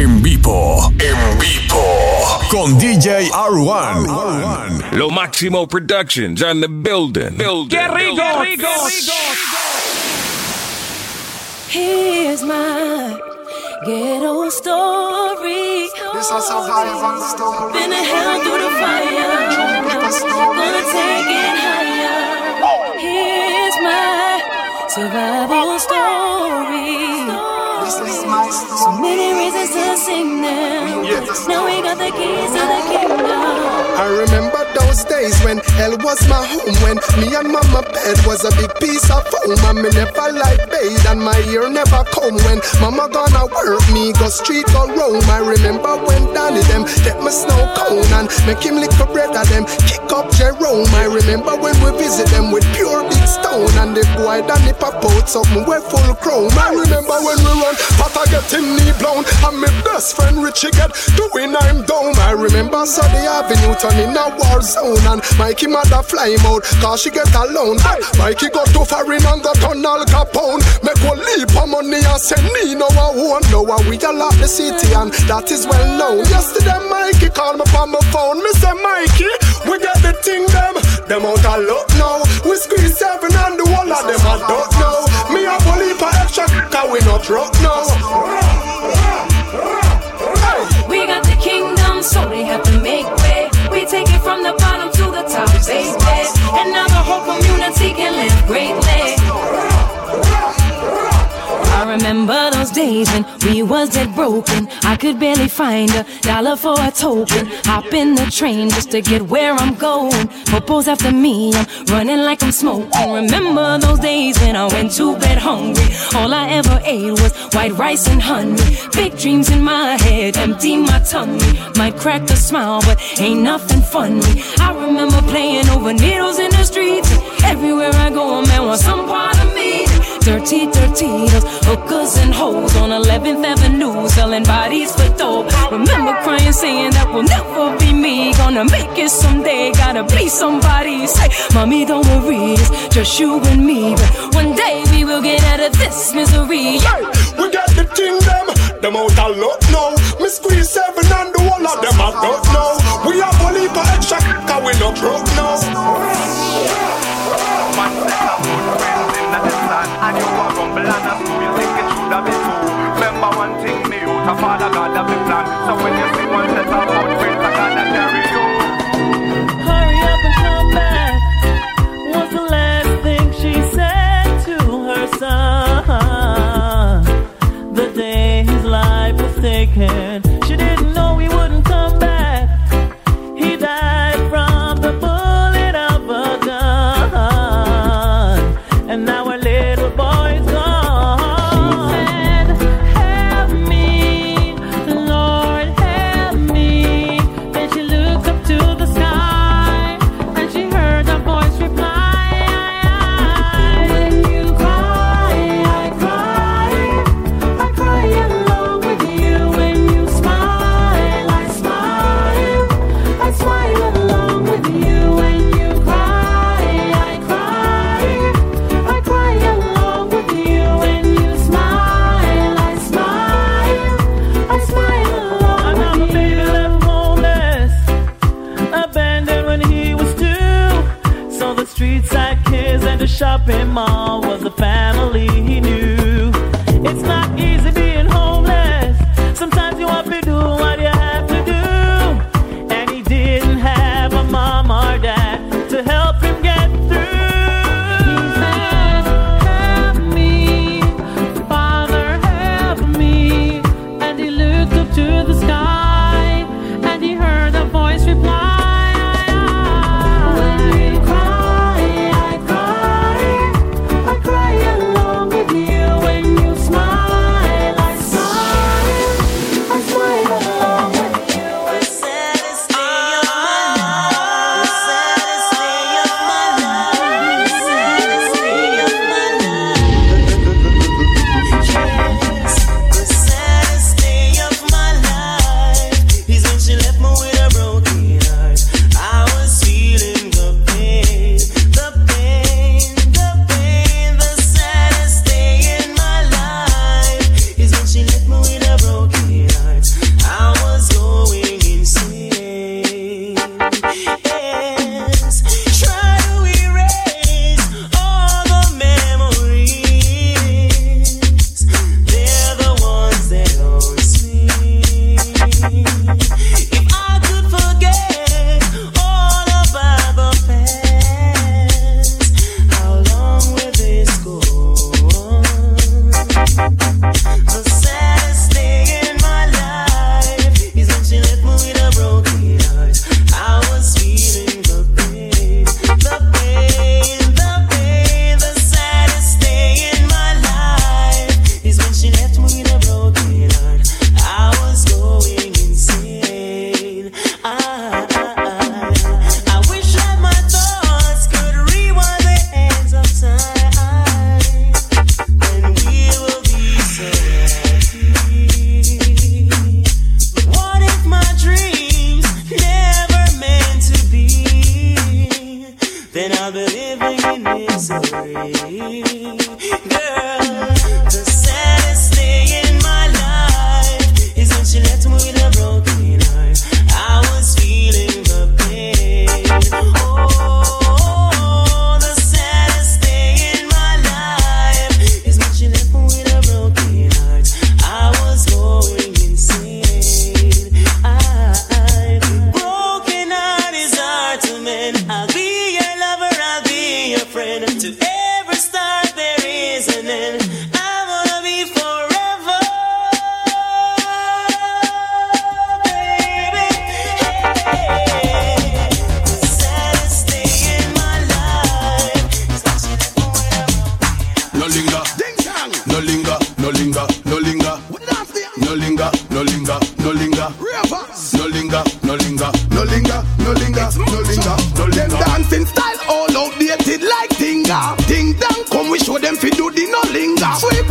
En vivo, en vivo, con DJ R1. Lo Máximo Productions and the building. building. ¡Qué rico! ¡Qué rico! Here's my ghetto story. This is a survival story. Been a hell through the fire. Gonna take it higher. Here's my survival story. So many reasons to sing them. Yes. Now we got the keys to the kingdom. I remember those days when hell was my home When me and mama bed was a big piece of foam And me never like bathe and my ear never come When mama gonna work me go street go roam I remember when Danny them get my snow cone And make him lick a bread of them kick up Jerome I remember when we visit them with pure big stone And the boy Danny pop out something we full chrome I remember when we run Papa get him knee blown. And my best friend Richie get doing I'm down. I remember Sunday Avenue turning a war zone. And Mikey mother fly out Cause she get alone. But Mikey got too foreign and got on Al Capone. Make one leap of money and Nino I won't know how we a lot the city And that is well known. Yesterday Mikey called me from my phone. Me say Mikey we get the thing them. Them out of luck now. We squeeze seven and the whole of them I don't know Me a Cause we not truck now We got the kingdom, so they have to make way. We take it from the bottom to the top, baby. And now the whole community can live greatly. I remember those days when we was dead broken. I could barely find a dollar for a token. Hop in the train just to get where I'm going. Popo's after me, I'm running like I'm smoking. Remember those days when I went to bed hungry. All I ever ate was white rice and honey. Big dreams in my head, empty my tummy. Might crack a smile, but ain't nothing funny. I remember playing over needles in the streets. Everywhere I go, a man wants some part of me. Dirty, dirty, those hookers and hoes on 11th Avenue selling bodies for dope. Remember crying, saying that will never be me. Gonna make it someday, gotta be somebody. Say, mommy, don't worry, it's just you and me. But one day we will get out of this misery. Hey, we got the thing them, out of luck now. Me squeeze seven and the whole of them I don't know. We have only for extra, cause we not broke now. Plan So when shopping mall was a family he knew.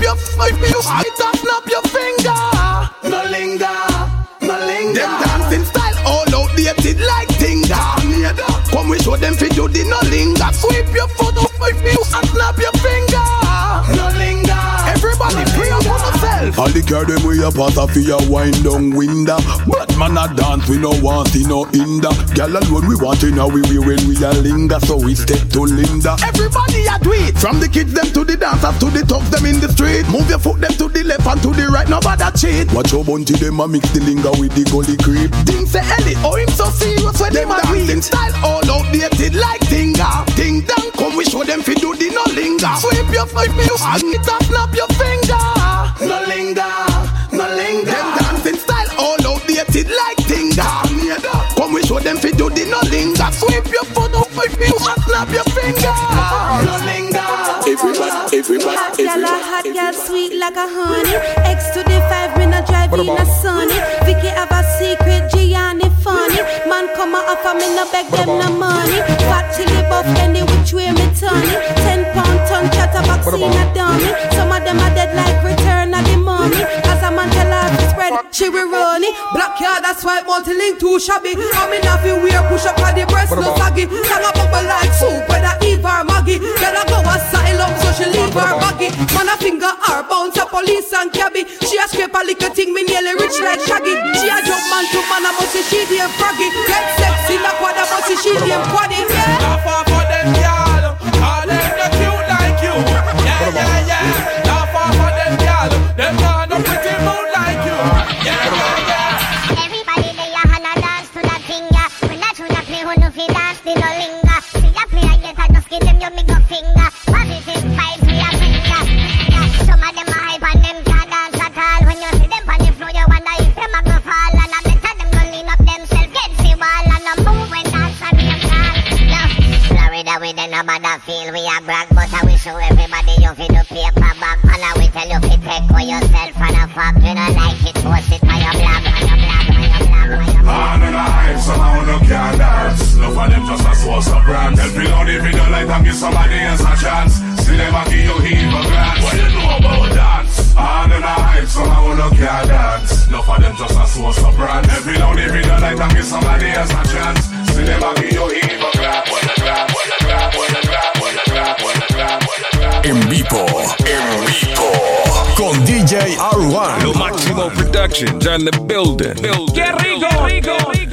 Your, sweep your, it up, snap your finger. No linger, no linger. Them dancing style all outdated like tinga. Come we show them fi do the no linger. Sweep your foot, All the car them we a pass off a wind down window. But man a dance we no want see no hinder. Girl alone we want to know we we when we a linger, so we step to Linda. Everybody a do it. From the kids them to the dancers to the thugs them in the street. Move your foot them to the left and to the right. Nobody cheat. Watch your bunty them a mix the linger with the gully creep. Ding say Ellie, oh him so serious when them a dancing style all outdated like tinga. Ding dong, come we show them fi do the no linger. Sweep your five minutes and it up, snap your finger. Sweep your foot up, five minutes and snap your finger. Everybody, everybody, Hot gal, a hot gal, sweet like a honey. X to the five, me not drive in a sunny. Vicky have a secret, Gianni funny. Man come a offer me no beg them no money. Fat chili buff any which way me turn it. Ten pound ton chatterbox in a dummy. She will run it. Black yard, that's why multi-link too shabby. I'm in a wear push up on the breast no saggy. Sang a bubble like soup, whether Eve or Maggie. Girl a go asylum, so she leave her baggy. Man a finger her bounce a police and cabby. She a scrape a little thing, me nearly rich like Shaggy. She a jump man to man, a must she damn froggy. Get sexy, the quad a must she damn quaddy. Yeah. Off for them, y'all. Them of brand. Help me out if you don't like them, give somebody else a chance. See them a give you heave a grab, what you grab, what you grab. En vivo, en vivo. Con DJ R1. Lo Maximo Productions on the building. building. Qué rico, rico, rico.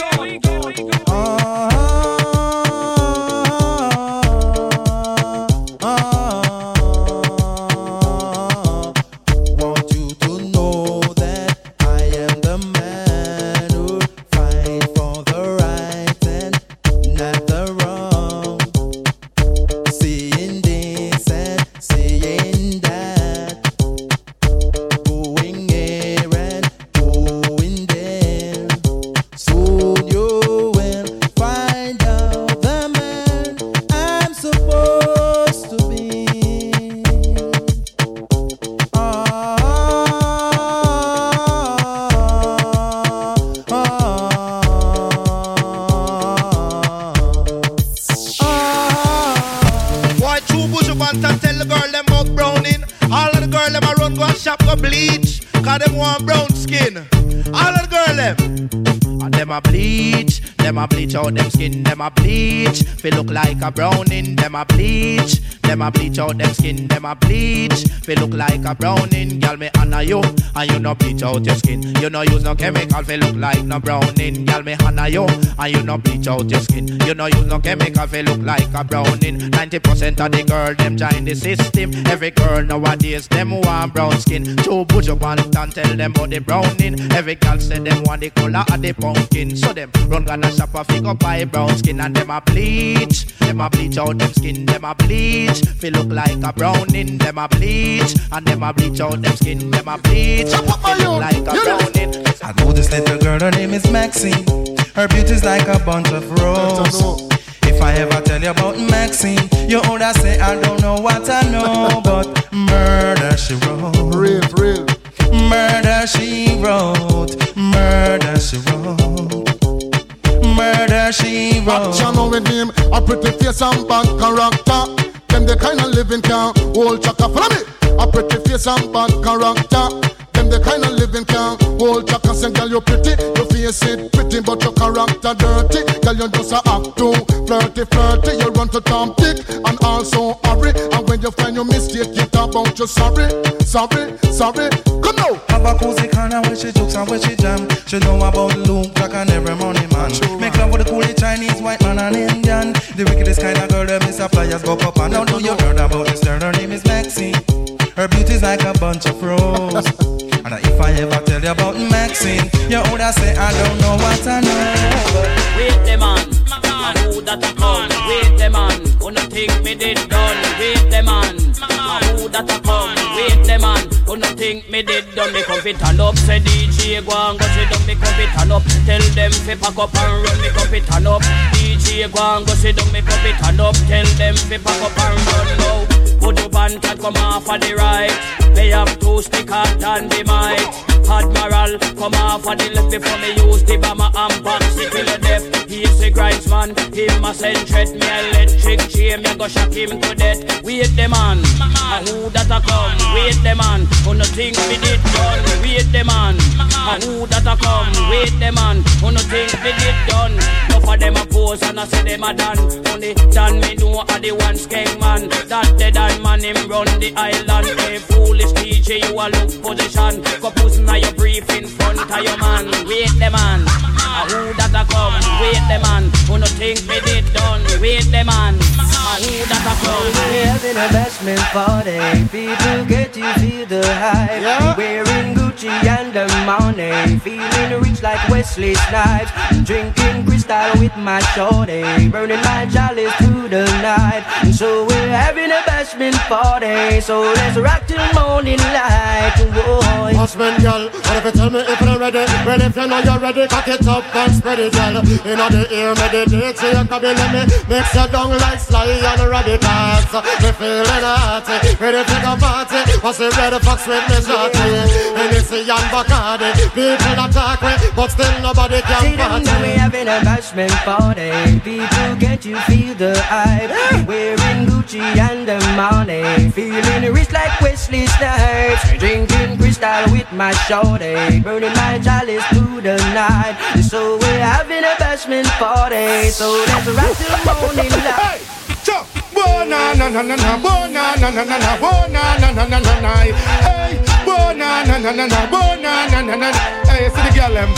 Bleach. Feel look like a browning. Them a bleach. Them a bleach out them skin. Them a bleach. Feel look like a browning. Girl me honor you. And you no bleach out your skin. You no use no chemical. Feel look like no browning. Girl me honor you. And you no bleach out your skin. You no use no chemical. Feel look like a browning. 90% of the girl them join the system. Every girl nowadays them want brown skin. Two your one and tell them about the browning. Every girl say them want the color of the pumpkin. So them run gonna shop a figure buy brown skin and them a bleach. Them a bleach out them skin. Them a bleach. Feel look like a browning. Them a bleach and them a bleach out them skin. Them a bleach. Feel look like a browning. I know this little girl, her name is Maxine. Her beauty's like a bunch of roses. If I ever tell you about Maxine, you would say I don't know what I know, but murder she wrote. Real, real. Murder she wrote. Murder she wrote. Murder she wrote. Action with him, a pretty face and bad character. Them the kind of living can hold chaka. Follow me. A pretty face and bad character. Them the kind of living can hold chaka. Say, girl, you pretty, your face it pretty, but your character dirty. Girl, you just a act too flirty, flirty. You run to Tom Dick and also hurry. And when you find your mistake, you talk about you sorry, sorry, sorry. Come now. Have a cozy corner where she jokes and where she jam. She know about Luke, Jack and every money man. Make love with the coolie Chinese, white man and Indian. The wickedest kind of girl, them is a flyers go up and down. Know you heard about this girl? Her name is Maxine. Her beauty's like a bunch of roses. and if I ever tell you about Maxine, you would say I don't know what I know. Wait the man, man who that a come? Wait the man, no think me did done? Wait the man, man who that a come? Wait think me did done? Me come fit turn up, say DJ go and go sit down. Me come fit turn up, tell them fi pack up and run. Me come fit turn up, DJ go and go sit down. Me come fit turn up, tell them fi pack up and run now. Put up and cat come off of the right. They have two stick hard and the mic. Admiral come off of the left before me use the bomber and box till the death. He's the grinds man, him a send threat me electric chain. Me go shock him to death. Wait the man, and who that a come? Wait the man, who no think me did done? Wait the man, and who that a come? Wait the man, who no think me did done? Enough of them a pose and I say them a done. Only done me know a the one skeng man. That done man him run the island. Hey foolish DJ, you a look position. Pussy now your brief in front of your man. Wait the man, and who that a come? Wait the man, who no think me did done? Wait the man, and who that a come? We're having a bashment party. People get to feel the hype. Wearing Gucci and the money. Feeling rich like Wesley Snipes. Drinking crystal with my shorty. Burning my chalice through the night. So we're having a bashment party. So let's rock till morning light. Whoa. Husband, girl, what if you tell me if you're ready? Well, if you know you're ready, cock it up and spread it, girl. In the ear, meditate, so you can be let me mix your down like Sly and Radicals. Me feeling hearty, ready to go party. What's the red fox with me shorty? Hennessy and Bacardi, people attack me, but still nobody See can them party. now we having a bashment party. People get you feel the hype. Wearing Gucci and the money. Feeling rich like Wesley Snipes. Drinking crystal with my shorty. Burning my chalice through the night. So we're having a bashment party. So let's rock till morning light. Bo na na na na na, bo na na na na na, na na na na na na. Hey, bo na na na na na, bo na na na na. Hey, see the girl them.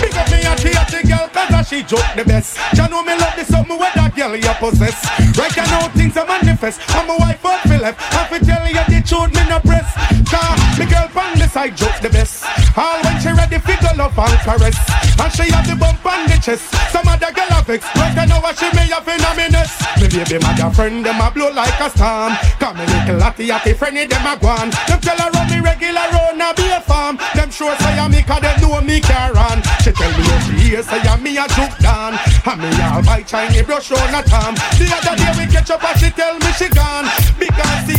Big up me a the girl cause she joke the best. Ya know me love the something where that girl you possess. Right I know things are manifest. I'm a wife for left. I fi tell you the truth me no press. Cause the girl from the side joke the best. All when she ready fi go love and caress. And she have the bump on the chest. Some other girl a vex. Right I know what she may have in a minute. Me baby mother friend them a blow like a storm. Come me little latty ati friendly them a gone. Them tell her run me regular round a be a farm. Them sure say I me cause them know me care on. She tell me she hear say I me a juke down. And me all buy Chinese brush on a tom. The other day we catch up and she tell me she gone. Because me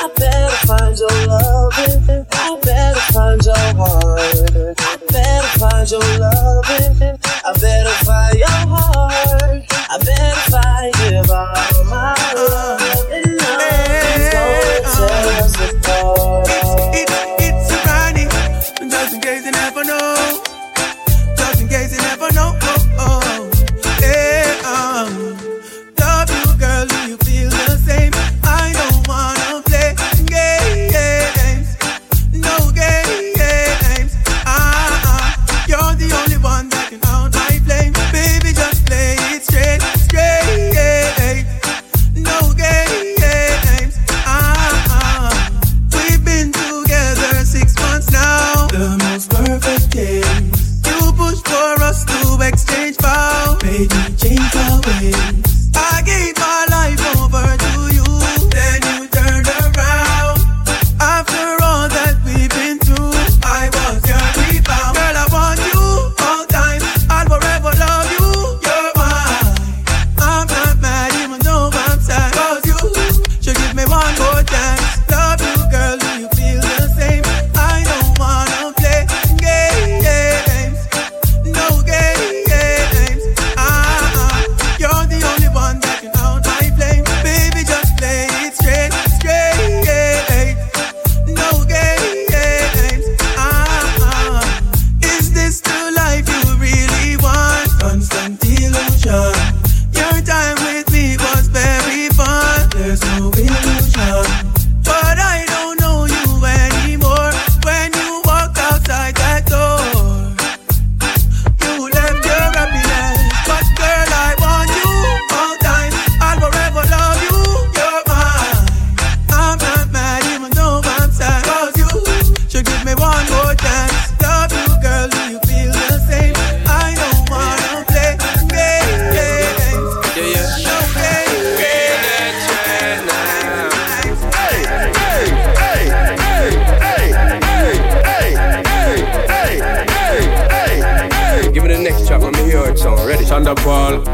Better find your loving. I better find your heart. I better find your loving. I better find your heart. I better find give all my love. change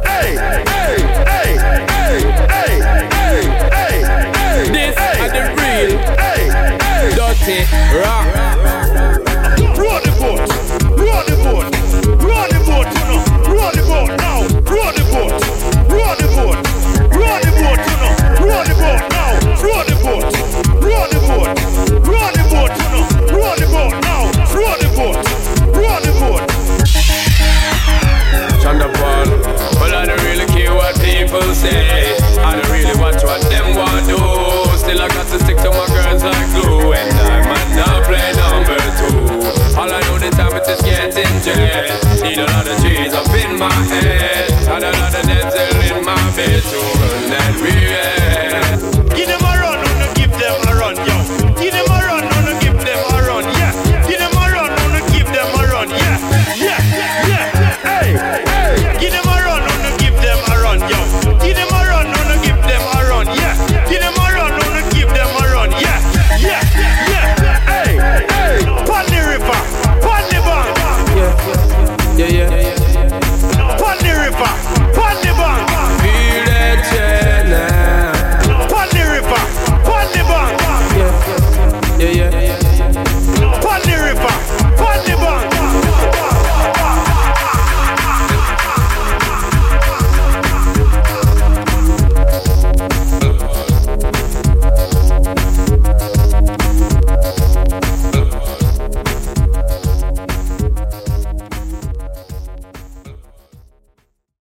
Hey, hey, hey,